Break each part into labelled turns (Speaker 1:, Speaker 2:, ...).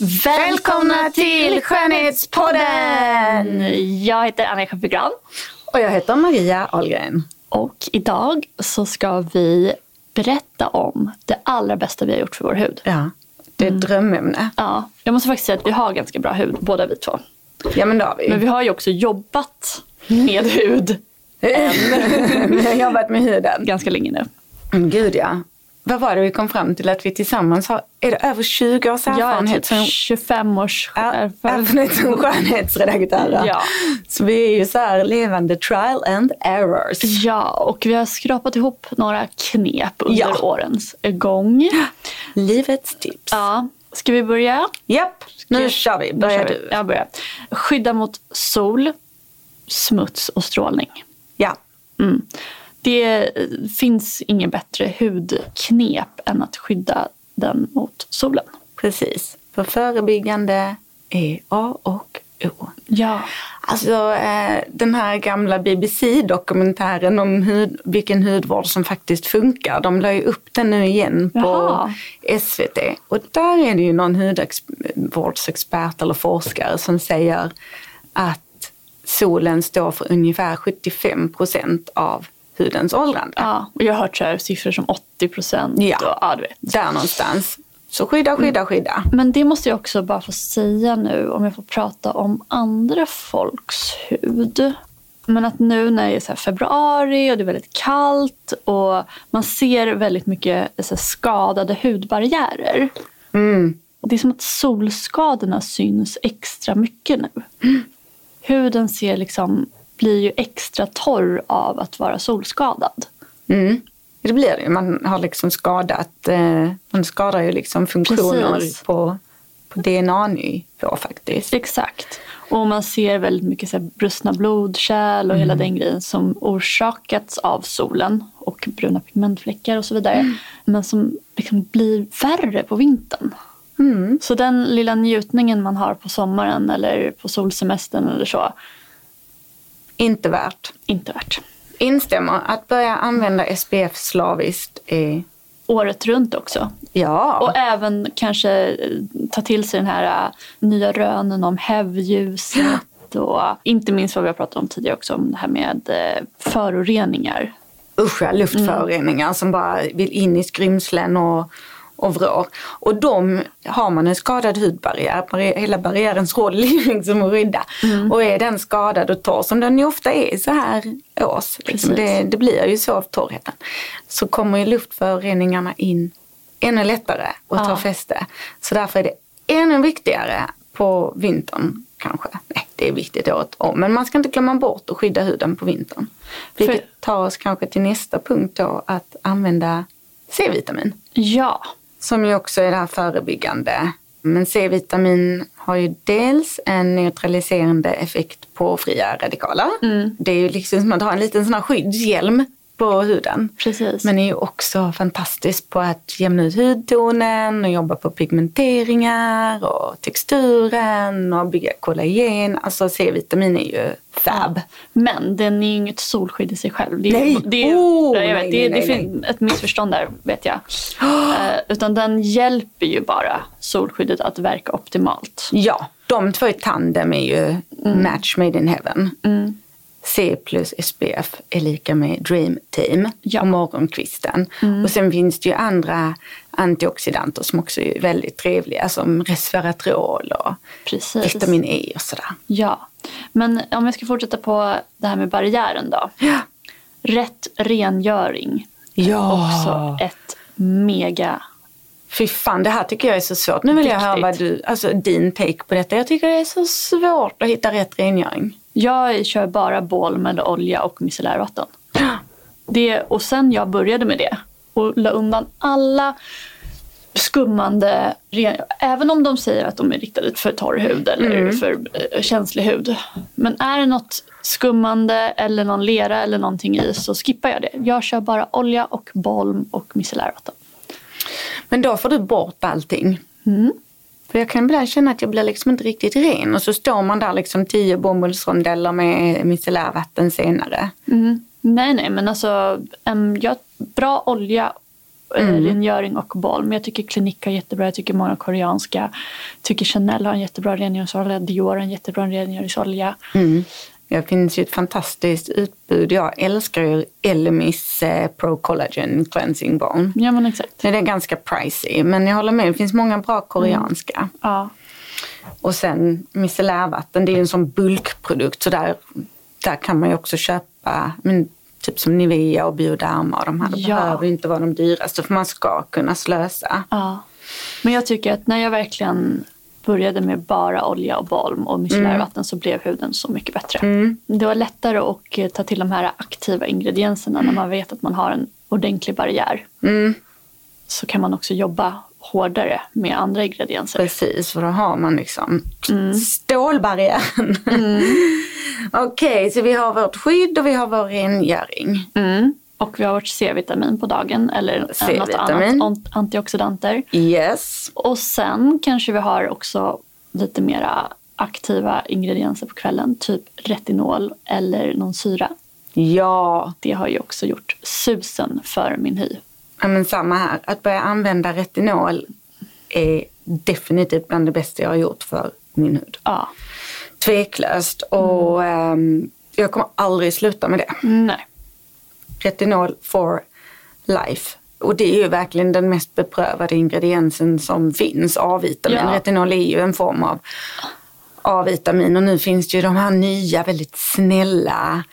Speaker 1: Välkomna till Skönhetspodden! Jag heter Anja Schappegran
Speaker 2: Och jag heter Maria Ahlgren.
Speaker 1: och idag så ska vi berätta om det allra bästa vi har gjort för vår hud.
Speaker 2: Ja, det är ett drömämne.
Speaker 1: Ja, jag måste faktiskt säga att vi har ganska bra hud, båda vi två.
Speaker 2: Ja men det har vi.
Speaker 1: Men vi har ju också jobbat med hud
Speaker 2: vi har jobbat med huden.
Speaker 1: ganska länge nu.
Speaker 2: Mm, Gud ja. Vad var det vi kom fram till att vi tillsammans har? Är det över 20 års erfarenhet
Speaker 1: typ
Speaker 2: som,
Speaker 1: 25 års
Speaker 2: Ja,
Speaker 1: erfarenhet.
Speaker 2: som skönhetsredaktörer?
Speaker 1: Ja.
Speaker 2: Så vi är ju så här levande trial and errors.
Speaker 1: Ja, och vi har skrapat ihop några knep under
Speaker 2: Ja.
Speaker 1: årens gång.
Speaker 2: Livets tips.
Speaker 1: Ja, ska vi börja?
Speaker 2: Japp, nu kör vi.
Speaker 1: Vi.
Speaker 2: du.
Speaker 1: Jag börjar. Skydda mot sol, smuts och strålning.
Speaker 2: Ja.
Speaker 1: Mm. Det finns ingen bättre hudknep än att skydda den mot solen.
Speaker 2: Precis. För förebyggande är A och O.
Speaker 1: Ja.
Speaker 2: Alltså eh, den här gamla BBC-dokumentären om hud, vilken hudvård som faktiskt funkar. De la ju upp den nu igen på
Speaker 1: Jaha.
Speaker 2: SVT. Och där är det ju någon hudvårdsexpert eller forskare som säger att solen står för ungefär 75 procent av hudens åldrande.
Speaker 1: ja. Och jag har hört så här siffror som 80 procent.
Speaker 2: Ja.
Speaker 1: Och, ja.
Speaker 2: Där någonstans. Så skydda, skydda, skydda.
Speaker 1: Men det måste jag också bara få säga nu om jag får prata om andra folks hud. Men att nu när det är så februari och det är väldigt kallt och man ser väldigt mycket så skadade hudbarriärer. Och det är som att solskadorna syns extra mycket nu. Huden ser liksom, blir ju extra torr av att vara solskadad.
Speaker 2: Mm. Det blir det ju. Man har liksom skadat, eh, man skadar ju liksom funktioner
Speaker 1: Precis.
Speaker 2: på, på DNA-nivå faktiskt.
Speaker 1: Exakt. Och man ser väldigt mycket så här brustna blodkärl och hela den grejen som orsakats av solen och bruna pigmentfläckar och så vidare. Men som liksom blir värre på vintern. Så den lilla njutningen man har på sommaren eller på solsemestern eller så,
Speaker 2: Inte värt.
Speaker 1: inte värt.
Speaker 2: Instämmer. Att börja använda SPF slaviskt är
Speaker 1: Året runt också.
Speaker 2: ja.
Speaker 1: Och även kanske eh, ta till sig den här eh, nya rönen om hävljuset. Och inte minst vad vi har pratat om tidigare också, om det här med eh, föroreningar.
Speaker 2: usch ja, luftföroreningar som bara vill in i skrymslen och, och vrår. Och de har man en skadad hudbarriär, barri- hela barriärens roll är liksom att skydda. Och är den skadad och torr, som den ju ofta är så här års, liksom, det, det blir ju så av torrheten, så kommer ju luftföroreningarna in ännu lättare och tar
Speaker 1: Ja.
Speaker 2: fäste. Så därför är det ännu viktigare på vintern kanske. Nej, det är viktigt året om. Men man ska inte glömma bort att skydda huden på vintern. Vilket
Speaker 1: För-
Speaker 2: tar oss kanske till nästa punkt då, att använda C-vitamin.
Speaker 1: Ja,
Speaker 2: Som ju också är det här förebyggande. Men C-vitamin har ju dels en neutraliserande effekt på fria radikaler. Det är ju liksom som att ha en liten sån här skyddshjälm på huden.
Speaker 1: Precis.
Speaker 2: Men är ju också fantastisk på att jämna ut hudtonen och jobba på pigmenteringar och texturen och bygga kollagen. Alltså C-vitamin är ju fab.
Speaker 1: Men den är ju inget solskydd i sig själv. Det är,
Speaker 2: Nej.
Speaker 1: Det är,
Speaker 2: Oh,
Speaker 1: jag vet,
Speaker 2: nej,
Speaker 1: det, är-
Speaker 2: nej,
Speaker 1: det
Speaker 2: nej,
Speaker 1: finns ett missförstånd där vet jag. Eh, utan den hjälper ju bara solskyddet att verka optimalt.
Speaker 2: Ja, de två i tandem är ju
Speaker 1: Mm.
Speaker 2: match made in heaven. C plus SPF är lika med Dream Team
Speaker 1: Ja.
Speaker 2: och morgonkvisten.
Speaker 1: Mm.
Speaker 2: Och sen finns det ju andra antioxidanter som också är väldigt trevliga som resveratrol och
Speaker 1: Precis.
Speaker 2: vitamin E och sådär.
Speaker 1: Ja. Men om jag ska fortsätta på det här med barriären då.
Speaker 2: Ja.
Speaker 1: Rätt rengöring.
Speaker 2: Ja.
Speaker 1: Också ett mega...
Speaker 2: Fy fan, det här tycker jag är så svårt. Nu vill jag höra vad du, alltså din take på detta. Jag tycker det är så svårt att hitta rätt rengöring.
Speaker 1: Jag kör bara balm eller olja och micellärvatten. Det, och sen jag började med det och la undan alla skummande, även om de säger att de är riktade för torr hud eller för eh, känslig hud. Men är det något skummande eller någon lera eller någonting i så skippar jag det. Jag kör bara olja och balm och micellärvatten.
Speaker 2: Men då får du bort allting. För jag kan ibland känna att jag blir liksom inte riktigt ren och så står man där liksom tio bomullsrondeller med micellärvatten senare.
Speaker 1: Nej, nej, men alltså en jag, bra olja, eh, rengöring och balm. Jag tycker Clinique har jättebra, jag tycker många koreanska. Jag tycker Chanel har en jättebra rengöringsolja, Dior har en jättebra rengöringsolja.
Speaker 2: Det finns ju ett fantastiskt utbud. Jag älskar ju Elemis eh, Pro Collagen Cleansing Balm.
Speaker 1: Ja, men exakt.
Speaker 2: Det är ganska pricey men jag håller med, det finns många bra koreanska.
Speaker 1: Ja,
Speaker 2: Och sen micellärvatten, det är ju en sån bulkprodukt så där, där kan man ju också köpa men, typ som Nivea och Bioderma och de här. Det
Speaker 1: Ja.
Speaker 2: behöver inte vara de dyraste för man ska kunna slösa.
Speaker 1: ja. Men jag tycker att när jag verkligen började med bara olja och balm och micellärvatten så blev huden så mycket bättre. Det var lättare att eh, ta till de här aktiva ingredienserna när man vet att man har en ordentlig barriär. Så kan man också jobba hårdare med andra ingredienser.
Speaker 2: Precis, för då har man liksom stålbarriären. Okej, så vi har vårt skydd och vi har vår rengöring.
Speaker 1: Mm. Och vi har vårt C-vitamin på dagen eller något annat ant- antioxidanter.
Speaker 2: Yes.
Speaker 1: Och sen kanske vi har också lite mera aktiva ingredienser på kvällen. Typ retinol eller någon syra.
Speaker 2: Ja,
Speaker 1: Det har ju också gjort susen för min hy.
Speaker 2: ja, men samma här. Att börja använda retinol är definitivt bland det bästa jag har gjort för min hud.
Speaker 1: Ja,
Speaker 2: Tveklöst. Och ehm, jag kommer aldrig sluta med det.
Speaker 1: nej.
Speaker 2: Retinol for life. Och det är ju verkligen den mest beprövade ingrediensen som finns, A-vitamin.
Speaker 1: Ja.
Speaker 2: Retinol är ju en form av A-vitamin och nu finns det ju de här nya väldigt snälla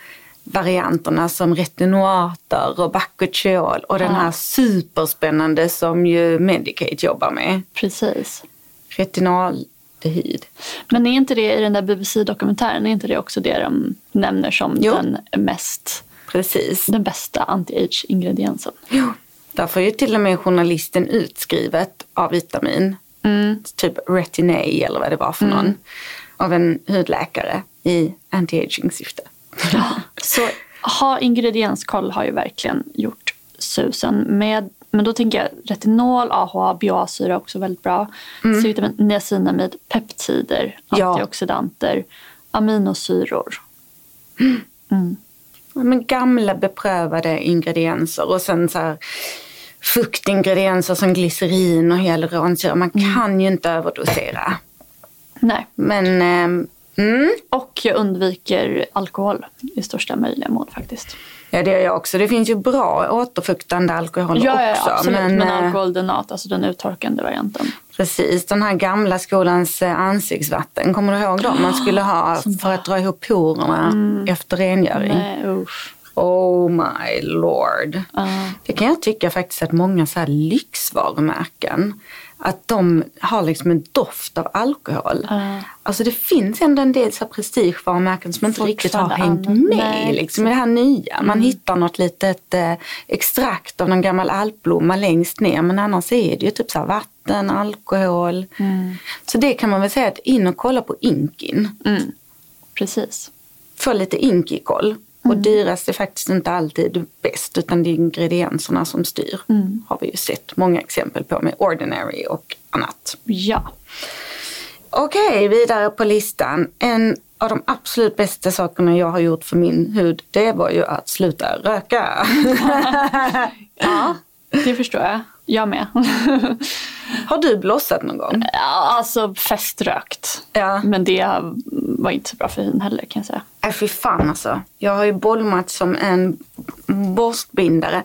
Speaker 2: varianterna som retinoater och bakuchiol och den här superspännande som ju Medicate jobbar med.
Speaker 1: Precis.
Speaker 2: Retinaldehyd.
Speaker 1: Men är inte det i den där BBC-dokumentären, är inte det också det de nämner som
Speaker 2: Jo.
Speaker 1: den mest,
Speaker 2: Precis.
Speaker 1: den bästa anti-age-ingrediensen?
Speaker 2: Jo, där får ju till och med journalisten utskrivet A-vitamin, typ Retin-A eller vad det var för någon, av en hudläkare i anti-aging-syfte.
Speaker 1: Så ha ingredienskoll har ju verkligen gjort susen. Med, men då tänker jag retinol, AHA, BHA-syra är också väldigt bra. C-vitamin, niacinamid, peptider,
Speaker 2: Ja.
Speaker 1: antioxidanter, aminosyror.
Speaker 2: Ja, Men gamla beprövade ingredienser och sen så här fuktingredienser som glycerin och hyaluronsyra. Man kan ju inte överdosera.
Speaker 1: Nej.
Speaker 2: Men ehm, mm,
Speaker 1: Och jag undviker alkohol i största möjliga mån faktiskt.
Speaker 2: Ja, det gör jag också. Det finns ju bra återfuktande alkohol
Speaker 1: Ja, ja,
Speaker 2: också.
Speaker 1: absolut. Men,
Speaker 2: eh,
Speaker 1: alkoholdenat, alltså den uttorkande varianten.
Speaker 2: Precis, den här gamla skolans eh, ansiktsvatten, kommer du ihåg dem? Man skulle ha för att dra ihop porerna efter rengöring.
Speaker 1: Nej, usch.
Speaker 2: Oh my lord. Det kan jag tycka faktiskt att många så här lyxvarumärken, att de har liksom en doft av alkohol. Alltså det finns ändå en del så här prestigevarumärken som inte riktigt har hängt med
Speaker 1: Nej,
Speaker 2: liksom, i det här nya. Man hittar något litet eh, extrakt av någon gammal alpblomma längst ner men annars är det ju typ så vatten, alkohol. Så det kan man väl säga att in och kolla på Inkin.
Speaker 1: Precis.
Speaker 2: Få lite Inki-koll. Och dyrast är faktiskt inte alltid bäst utan det är ingredienserna som styr. Har vi ju sett många exempel på med Ordinary och annat.
Speaker 1: Ja.
Speaker 2: Okej, vidare på listan. En av de absolut bästa sakerna jag har gjort för min hud det var ju att sluta röka.
Speaker 1: ja, det förstår jag. Jag med.
Speaker 2: har du blossat någon gång?
Speaker 1: Ja, alltså feströkt.
Speaker 2: Ja.
Speaker 1: Men det var inte så bra för hyn heller kan jag säga.
Speaker 2: Äh, fy fan alltså. Jag har ju bolmat som en borstbindare.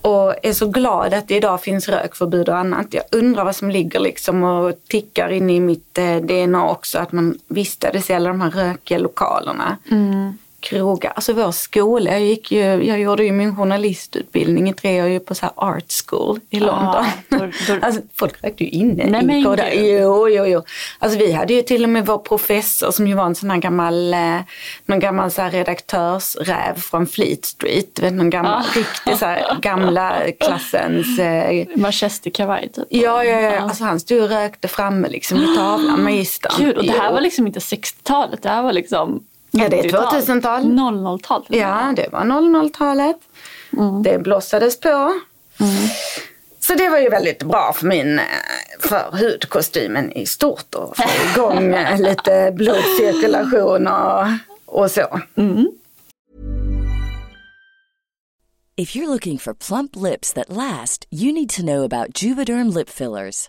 Speaker 2: Och är så glad att det idag finns rökförbud och annat. Jag undrar vad som ligger liksom och tickar in i mitt eh, DNA också. Att man vistades i alla de här rökiga lokalerna.
Speaker 1: Mm.
Speaker 2: Krogar. Alltså vår skola, jag, gick ju, jag gjorde ju min journalistutbildning i tre år på så art school i London.
Speaker 1: då- då-
Speaker 2: Alltså, folk rökte ju inne
Speaker 1: Nej,
Speaker 2: i
Speaker 1: men gud.
Speaker 2: Jo, jo, jo. Alltså vi hade ju till och med vår professor som ju var en sån här gammal, eh, någon gammal så här redaktörsräv från Fleet Street. Vet, någon gammal,
Speaker 1: Ah.
Speaker 2: riktig så här gamla klassens eh,
Speaker 1: Manchesterkavaj typ.
Speaker 2: Ja, ja, ja. Alltså han stod och rökte framme liksom vid tavlan, magistern.
Speaker 1: Gud, och det här
Speaker 2: Jo.
Speaker 1: var liksom inte 60-talet. Det här var liksom
Speaker 2: Ja, det är
Speaker 1: 90-tal.
Speaker 2: 2000-tal.
Speaker 1: 00-tal. till och med.
Speaker 2: Ja, det var 00-talet. Det blossades på. Så det var ju väldigt bra för min, för hudkostymen i stort och få igång eh, lite blodcirkulation och, och så.
Speaker 3: If you're looking for plump lips that last, you need to know about Juvederm lip fillers.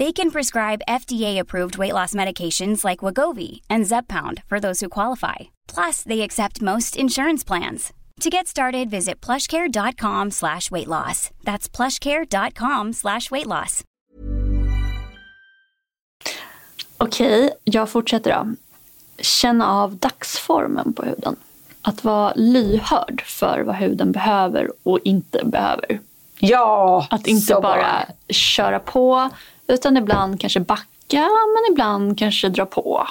Speaker 4: They can prescribe FDA-approved weight loss medications like Wagovi and Zepbound for those who qualify. Plus, they accept most insurance plans. To get started, visit plushcare.com slash weight loss. That's plushcare.com slash weight loss.
Speaker 1: Okej, jag fortsätter då. Känna av dagsformen på huden. Att vara lyhörd för vad huden behöver och inte behöver.
Speaker 2: Ja,
Speaker 1: Att inte
Speaker 2: så
Speaker 1: bara
Speaker 2: bra.
Speaker 1: köra på utan ibland kanske backa men ibland kanske dra på.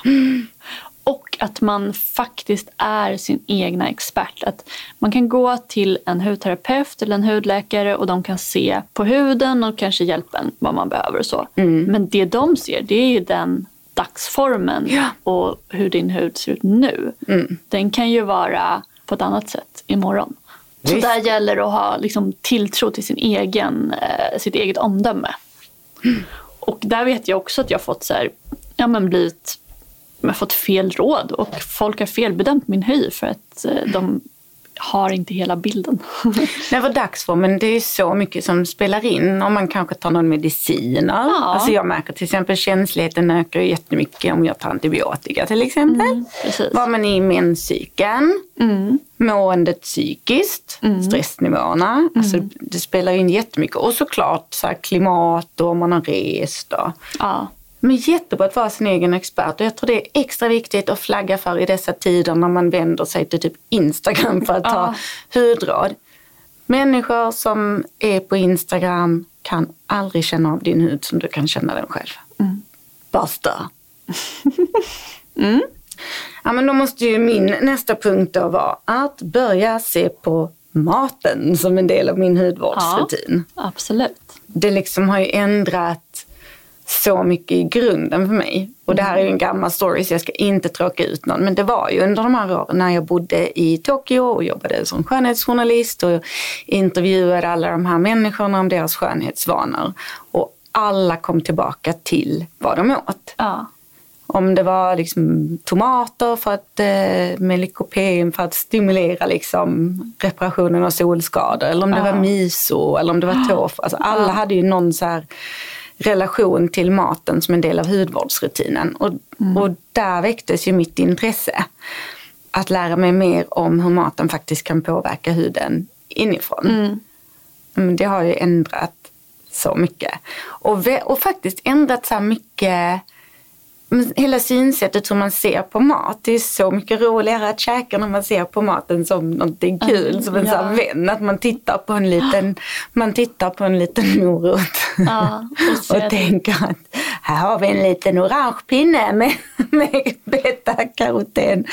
Speaker 1: Och att man faktiskt är sin egna expert. Att man kan gå till en hudterapeut eller en hudläkare och de kan se på huden och kanske hjälpa en vad man behöver och så. Men det de ser det är ju den dagsformen
Speaker 2: Ja.
Speaker 1: och hur din hud ser ut nu. Den kan ju vara på ett annat sätt imorgon. Så
Speaker 2: Visst.
Speaker 1: där gäller det att ha liksom, tilltro till sin egen, eh, sitt eget omdöme. Och där vet jag också att jag fått så här, ja, men blivit, jag har fått fel råd och folk har felbedömt min hy för att eh, de har inte hela bilden.
Speaker 2: Nej, vad dagsformen, det är så mycket som spelar in. Om man kanske tar någon mediciner.
Speaker 1: Ja.
Speaker 2: Alltså jag märker till exempel känsligheten ökar jättemycket om jag tar antibiotika till exempel.
Speaker 1: Mm, precis.
Speaker 2: Var man är i menscykeln, måendet psykiskt, stressnivåerna. Alltså det spelar in jättemycket. Och såklart så här, klimat och om man har rest. Och,
Speaker 1: ja.
Speaker 2: Men jättebra att vara sin egen expert och jag tror det är extra viktigt att flagga för i dessa tider när man vänder sig till typ Instagram för att ta hudråd. Människor som är på Instagram kan aldrig känna av din hud som du kan känna den själv. Basta. Ja, men då måste ju min nästa punkt då vara att börja se på maten som en del av min hudvårdsrutin.
Speaker 1: Absolut.
Speaker 2: Det liksom har ju ändrat så mycket i grunden för mig. Och det här är ju en gammal story så jag ska inte tråka ut någon. Men det var ju under de här åren när jag bodde i Tokyo och jobbade som skönhetsjournalist och intervjuade alla de här människorna om deras skönhetsvanor. Och alla kom tillbaka till vad de åt.
Speaker 1: Ja.
Speaker 2: Om det var liksom tomater för att, eh, med lykopen för att stimulera liksom reparationen av solskador. Eller om det var miso eller om det var tofu. Alltså alla hade ju någon så här relation till maten som en del av hudvårdsrutinen. Och, och där väcktes ju mitt intresse. Att lära mig mer om hur maten faktiskt kan påverka huden inifrån. Men det har ju ändrat så mycket. Och, och faktiskt ändrat så mycket hela synsättet hur man ser på mat. Det är så mycket roligare att käka när man ser på maten som någonting kul, som en
Speaker 1: ja.
Speaker 2: vän. Att man tittar på en liten, man tittar på en liten morot.
Speaker 1: Ja, och
Speaker 2: tänker att här har vi en liten orange pinne med, med betakaroten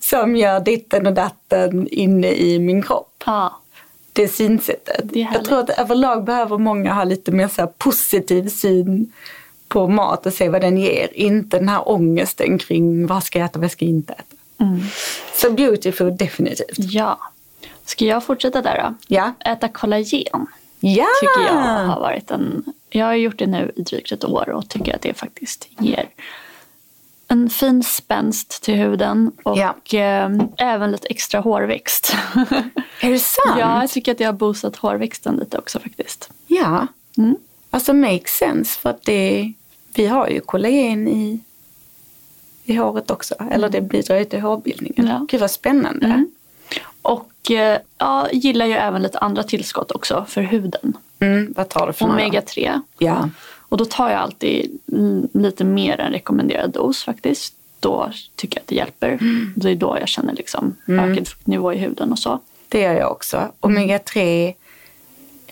Speaker 2: som gör ditten och datten inne i min kropp.
Speaker 1: Ja.
Speaker 2: Det synsättet.
Speaker 1: Det
Speaker 2: jag tror att överlag behöver många ha lite mer så positiv syn på mat och se vad den ger. Inte den här ångesten kring vad ska jag äta och vad ska jag inte äta.
Speaker 1: Mm.
Speaker 2: Så beauty food definitivt.
Speaker 1: ja. Ska jag fortsätta där då?
Speaker 2: Ja.
Speaker 1: Äta kollagen
Speaker 2: Ja!
Speaker 1: tycker jag har varit en... Jag har gjort det nu i drygt ett år och tycker att det faktiskt ger en fin spänst till huden och
Speaker 2: Ja.
Speaker 1: eh, även lite extra hårväxt.
Speaker 2: Är det sant?
Speaker 1: ja, jag tycker att det har boostat hårväxten lite också faktiskt.
Speaker 2: Ja.
Speaker 1: Mm.
Speaker 2: Alltså makes sense för att det, vi har ju kollagen i, i håret också. Eller det bidrar ju till hårbildningen.
Speaker 1: Ja.
Speaker 2: Gud vad spännande.
Speaker 1: Mm. Och eh, ja, gillar ju även lite andra tillskott också för huden.
Speaker 2: Mm, vad tar du för?
Speaker 1: Omega 3.
Speaker 2: Ja.
Speaker 1: Och då tar jag alltid mm, lite mer än rekommenderad dos faktiskt. Då tycker jag att det hjälper.
Speaker 2: Mm.
Speaker 1: Det är då jag känner liksom ökad fuktnivå i huden och så.
Speaker 2: Det gör jag också. Omega 3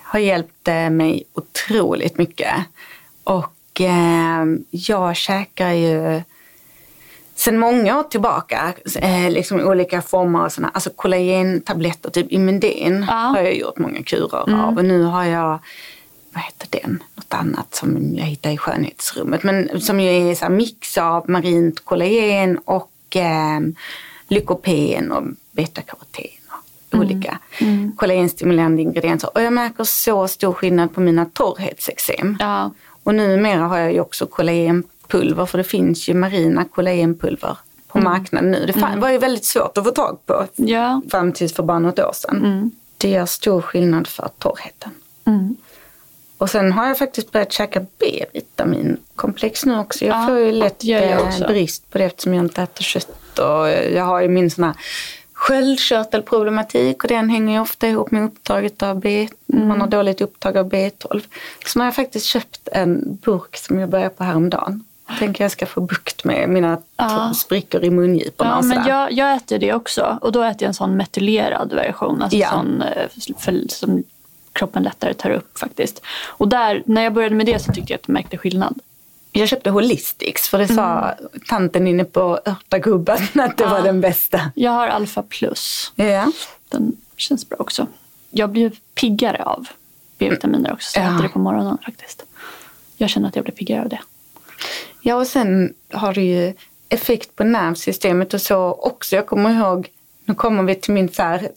Speaker 2: har hjälpt eh, mig otroligt mycket. Och eh, jag käkar ju sen många år tillbaka eh, liksom olika former av såna, alltså kollagentabletter, typ Imenden
Speaker 1: Ja.
Speaker 2: har jag gjort många kurer av. Och nu har jag, vad heter den, något annat som jag hittar i skönhetsrummet. Men som ju är så här mix av marint kollagen och eh, lykopen och betakaroten och olika kollagenstimulerande ingredienser. Och jag märker så stor skillnad på mina torrhetsexem.
Speaker 1: Ja,
Speaker 2: Och numera har jag ju också kollagenpulver för det finns ju marina kollagenpulver på marknaden nu. Det fan, var ju väldigt svårt att få tag på
Speaker 1: ja.
Speaker 2: fram tills för bara något år sedan. Det gör stor skillnad för torrheten.
Speaker 1: Mm.
Speaker 2: Och sen har jag faktiskt börjat käka B-vitaminkomplex nu också. Jag
Speaker 1: Ja,
Speaker 2: får ju lätt
Speaker 1: jag
Speaker 2: eh, brist på det eftersom jag inte äter kött. Och jag har ju min sån här sköldkörtelproblematik och den hänger ju ofta ihop med upptaget av B.
Speaker 1: Mm.
Speaker 2: Man har dåligt upptag av B12. Så nu har jag faktiskt köpt en burk som jag började på häromdagen. Jag tänker jag ska få bukt med mina
Speaker 1: Ja.
Speaker 2: sprickor i mungiporna
Speaker 1: Ja, men jag, jag äter det också. Och då äter jag en sån metylerad version. Alltså
Speaker 2: Ja.
Speaker 1: sån eh, för, som kroppen lättare tar upp faktiskt. Och där, när jag började med det så tyckte jag att jag märkte skillnad.
Speaker 2: Jag köpte Holistics för det sa tanten inne på Örtagubben att det var den bästa.
Speaker 1: Jag har alfa plus.
Speaker 2: Ja.
Speaker 1: Den känns bra också. Jag blir piggare av B-vitaminer också. Så jag
Speaker 2: Ja.
Speaker 1: äter det på morgonen faktiskt. Jag känner att jag blir piggare av det.
Speaker 2: Ja, och sen har det ju effekt på nervsystemet och så också. Jag kommer ihåg, nu kommer vi till min så här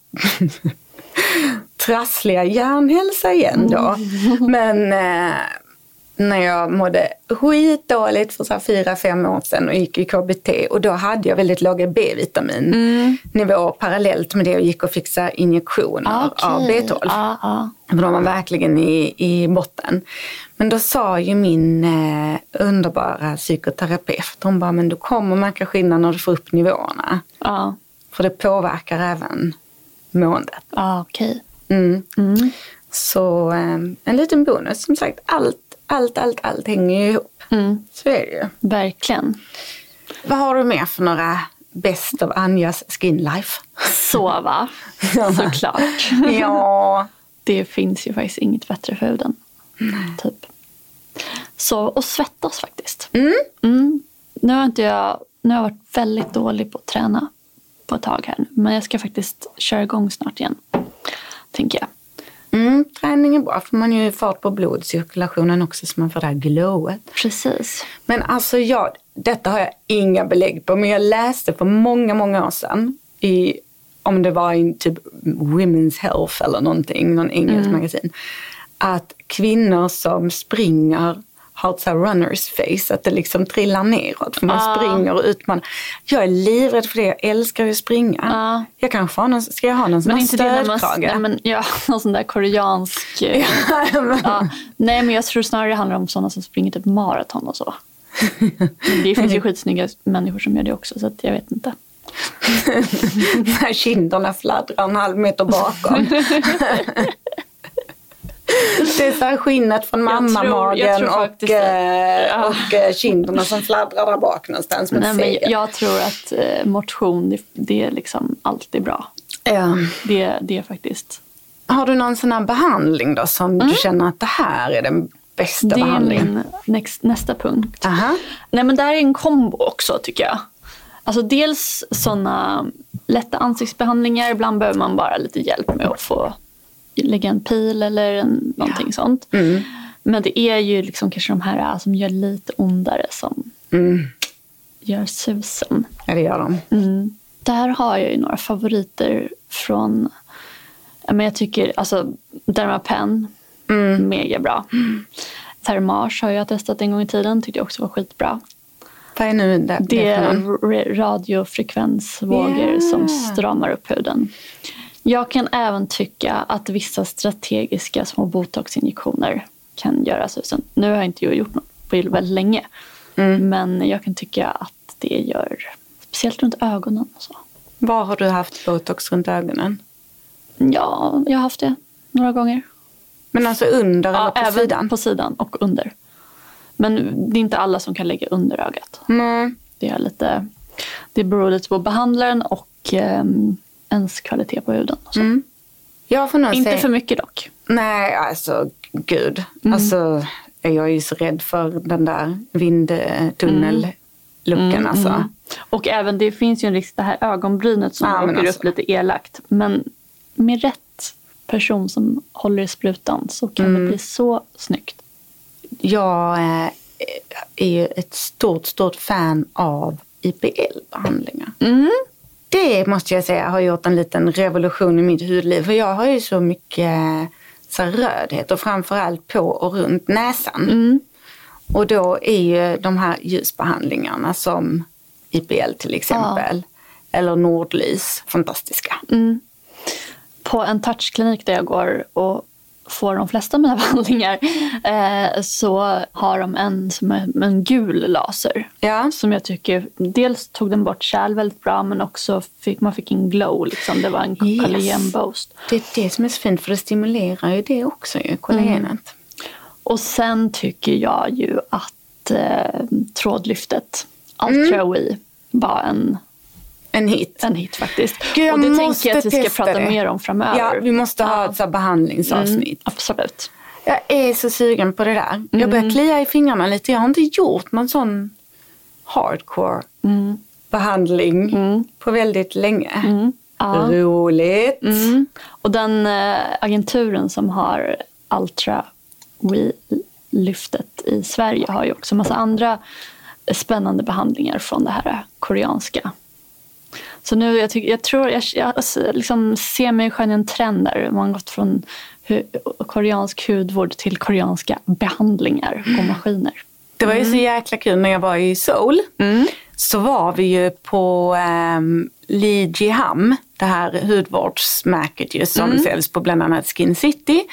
Speaker 2: trassliga hjärnhälsa igen då. Men eh, när jag mådde skitdåligt för så fyra, fem år sedan och gick i KBT och då hade jag väldigt låga B-vitaminnivåer parallellt med det och gick och fixade injektioner av B12.
Speaker 1: Ja, ja.
Speaker 2: För de var verkligen i, i botten. Men då sa ju min eh, underbara psykoterapeut, hon bara, men du kommer märka skillnad när du får upp nivåerna.
Speaker 1: ja.
Speaker 2: För det påverkar även måendet.
Speaker 1: ja okej.
Speaker 2: Mm. Så eh, en liten bonus, som sagt, allt, allt, allt, allt hänger ju ihop. Så är det ju.
Speaker 1: Verkligen.
Speaker 2: Vad har du mer för några Best of Anjas Skin Life?
Speaker 1: Sova, såklart.
Speaker 2: ja.
Speaker 1: Det finns ju faktiskt inget bättre för huden. Typ. Så, och svettas faktiskt. Mm. Nu har inte jag, nu har jag varit väldigt dålig på att träna på ett tag här nu. Men jag ska faktiskt köra igång snart igen. Tänker jag.
Speaker 2: Mm, träning är bra för man ju fart på blodcirkulationen också så man får det här glowet.
Speaker 1: Precis.
Speaker 2: Men alltså jag, detta har jag inga belägg på men jag läste för många, många år sedan i, om det var i typ Women's Health eller någonting, någon engelsk magasin, att kvinnor som springer har ett runners face, att det liksom trillar neråt för man springer och utmanar. Jag är livrädd för det, jag älskar att springa. Jag kanske har någon, ska jag ha någon sån
Speaker 1: Men
Speaker 2: här stödkrage?
Speaker 1: nej, men, ja, någon sån där koreansk... eh, ja. Nej men jag tror snarare det handlar om sådana som springer typ maraton och så. Men det finns ju skitsnygga människor som gör det också så jag vet inte.
Speaker 2: När kinderna fladdrar en halv meter bakom. Det är så här skinnet från mammamagen och, eh,
Speaker 1: Ja.
Speaker 2: och eh, kinderna som fladdrar där bak någonstans.
Speaker 1: Nej, men jag tror att eh, motion det, det är liksom alltid bra.
Speaker 2: Ja.
Speaker 1: Det, det är faktiskt...
Speaker 2: Har du någon sån här behandling då som du känner att det här är den bästa
Speaker 1: Mm. Det är
Speaker 2: behandlingen?
Speaker 1: min next, nästa punkt.
Speaker 2: Aha.
Speaker 1: Nej men där är en kombo också tycker jag. Alltså dels sådana lätta ansiktsbehandlingar. Ibland behöver man bara lite hjälp med att få lägga en pil eller en, någonting sånt.
Speaker 2: Mm.
Speaker 1: Men det är ju liksom kanske de här äh, som gör lite ondare som
Speaker 2: Mm.
Speaker 1: gör susen.
Speaker 2: Ja, det gör de.
Speaker 1: Mm. Där har jag ju några favoriter från, ja, men jag tycker alltså Dermapen,
Speaker 2: Mm.
Speaker 1: mega bra. Thermage har jag testat en gång i tiden, tyckte jag också var skitbra.
Speaker 2: Vad är nu det,
Speaker 1: Det är radiofrekvensvågor
Speaker 2: Ja.
Speaker 1: som stramar upp huden. Jag kan även tycka att vissa strategiska små botoxinjektioner kan göra susen. Nu har jag inte gjort något på väldigt länge.
Speaker 2: Mm.
Speaker 1: Men jag kan tycka att det gör, speciellt runt ögonen och så.
Speaker 2: Var har du haft botox runt ögonen?
Speaker 1: Ja, jag har haft det några gånger.
Speaker 2: Men alltså under
Speaker 1: Ja,
Speaker 2: eller på
Speaker 1: även
Speaker 2: sidan?
Speaker 1: på sidan och under. Men det är inte alla som kan lägga under ögat.
Speaker 2: Mm.
Speaker 1: Det, är lite, det beror lite på behandlaren och ehm, ens kvalitet på huden.
Speaker 2: nog
Speaker 1: Inte
Speaker 2: säga...
Speaker 1: för mycket dock.
Speaker 2: Nej, alltså gud.
Speaker 1: Mm.
Speaker 2: Alltså, jag är ju så rädd för den där vindtunnel-looken.
Speaker 1: Mm,
Speaker 2: alltså.
Speaker 1: Och även det finns ju en risk, det här ögonbrynet som
Speaker 2: Ja,
Speaker 1: åker
Speaker 2: alltså.
Speaker 1: upp lite elakt. Men med rätt person som håller i sprutan så kan
Speaker 2: Mm.
Speaker 1: det bli så snyggt.
Speaker 2: Jag eh, är ju ett stort, stort fan av IPL-behandlingar.
Speaker 1: Mm.
Speaker 2: Det måste jag säga har gjort en liten revolution i mitt hudliv. För jag har ju så mycket så här, rödhet och framförallt på och runt näsan.
Speaker 1: Mm.
Speaker 2: Och då är ju de här ljusbehandlingarna som IPL till exempel. Eller Nordlys fantastiska.
Speaker 1: Mm. På en touchklinik där jag går och får de flesta av mina behandlingar eh, så har de en som är en gul laser.
Speaker 2: Ja.
Speaker 1: Som jag tycker, dels tog den bort kärl väldigt bra men också fick man fick en glow. Liksom. Det var en
Speaker 2: Yes.
Speaker 1: kollagenboost.
Speaker 2: Det är det som är så fint för det stimulerar ju det också, ju, kollagenet.
Speaker 1: Och sen tycker jag ju att eh, trådlyftet, Ultra We, var en,
Speaker 2: En hit.
Speaker 1: en hit faktiskt.
Speaker 2: Gud, jag
Speaker 1: och det tänker jag att vi ska prata
Speaker 2: det.
Speaker 1: mer om framöver.
Speaker 2: Ja, vi måste ha ett så behandlingsavsnitt.
Speaker 1: Mm, absolut.
Speaker 2: Jag är så sugen på det där. Jag börjar klia i fingrarna lite. Jag har inte gjort någon sån hardcore behandling på väldigt länge. Roligt.
Speaker 1: Mm. Och den eh, agenturen som har Ultra We-lyftet i Sverige har ju också massa andra spännande behandlingar från det här koreanska. Så nu, jag, tycker, jag tror, jag, jag liksom ser mig skönja en trend där. Man har gått från hu, koreansk hudvård till koreanska behandlingar och maskiner.
Speaker 2: Det var ju så jäkla kul när jag var i Seoul. Så var vi ju på um, Lee Ji-Ham, det här hudvårdsmärket ju som säljs på bland annat Skin City.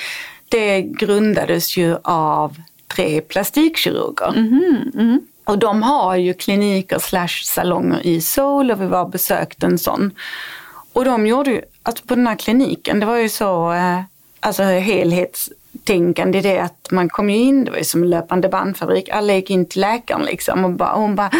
Speaker 2: Det grundades ju av tre plastikkirurger. Och de har ju kliniker slash salonger i Seoul och vi var och besökte en sån. Och de gjorde ju, alltså på den här kliniken, det var ju så, eh, alltså helhets tänkande i det att man kom ju in, det var ju som en löpande bandfabrik, alla gick in till läkaren liksom och, bara, och hon bara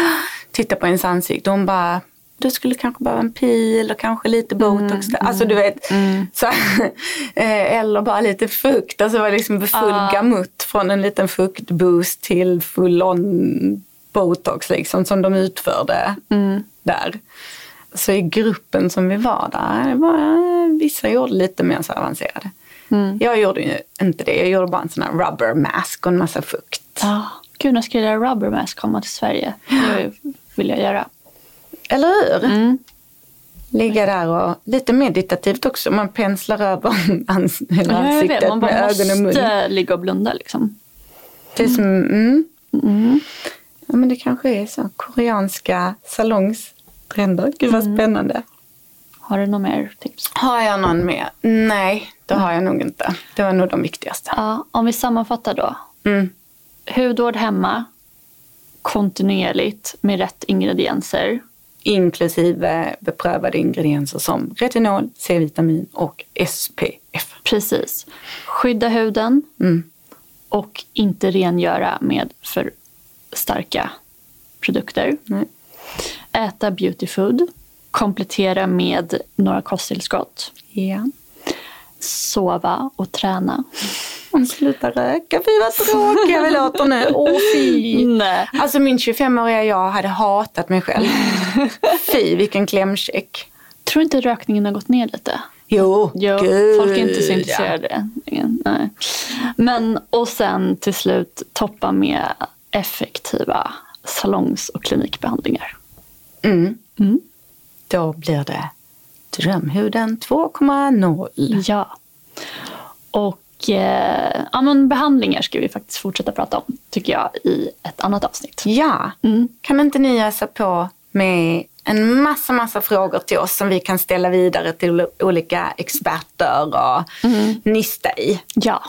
Speaker 2: tittade på ens ansikte och hon bara du skulle kanske behöva en pil och kanske lite botox. Mm, alltså du vet, mm. så, eh, eller bara lite fukt. Alltså det var liksom full ah. gamutt från en liten fuktboost till full on botox liksom som de utförde mm. där. Så i gruppen som vi var där, var, vissa gjorde lite mer så avancerade. Mm. Jag gjorde ju inte det, jag gjorde bara en sån här rubber mask och en massa fukt.
Speaker 1: Ja, oh, gud när ska det där rubber mask komma till Sverige? Det vill jag göra.
Speaker 2: Eller hur? Mm. Ligga där och lite meditativt också. Man penslar över ans hela ansiktet
Speaker 1: Man med ögon och mun. Man måste ligga och blunda liksom.
Speaker 2: Det är som, mm. Mm. Ja men det kanske är så. Koreanska salongstrender. Gud vad mm. spännande.
Speaker 1: Har du några mer tips?
Speaker 2: Har jag någon mer? Nej, det har jag nog inte. Det var nog de viktigaste.
Speaker 1: Ja, om vi sammanfattar då. Mm. Hudvård hemma. Kontinuerligt med rätt ingredienser
Speaker 2: inklusive beprövade ingredienser som retinol, C-vitamin och SPF.
Speaker 1: Precis. Skydda huden mm. och inte rengöra med för starka produkter. Nej. Äta beauty food. Komplettera med några kosttillskott.
Speaker 2: Ja.
Speaker 1: Sova och träna.
Speaker 2: Hon slutar röka, fy vad tråkiga vi låter nu. Åh fy.
Speaker 1: Nej.
Speaker 2: Alltså min 25-åriga jag hade hatat mig själv. fy vilken klämcheck.
Speaker 1: Tror du inte rökningen har gått ner lite?
Speaker 2: Jo,
Speaker 1: jo
Speaker 2: Gud,
Speaker 1: folk är inte så intresserade. Ja. Nej. Men och sen till slut toppa med effektiva salongs och klinikbehandlingar.
Speaker 2: Mm. Mm. Då blir det Drömhuden 2.0.
Speaker 1: Ja. Och eh, ja, men behandlingar ska vi faktiskt fortsätta prata om, tycker jag, i ett annat avsnitt.
Speaker 2: Ja, mm. kan inte ni ösa på med en massa, massa frågor till oss som vi kan ställa vidare till olika experter och mm. nysta i.
Speaker 1: Ja.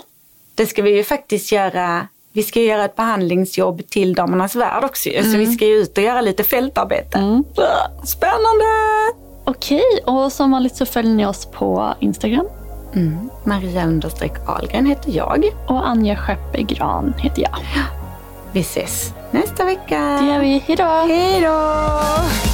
Speaker 2: Det ska vi ju faktiskt göra. Vi ska göra ett behandlingsjobb till Damernas Värld också mm. så vi ska ju ut och göra lite fältarbete. Mm. Spännande!
Speaker 1: Okej, och som vanligt så följer ni oss på Instagram
Speaker 2: Mm. Maria understreck Ahlgren heter jag.
Speaker 1: Och Anja Skeppegran heter jag.
Speaker 2: Vi ses nästa vecka.
Speaker 1: Det gör vi. Hejdå!
Speaker 2: Hejdå!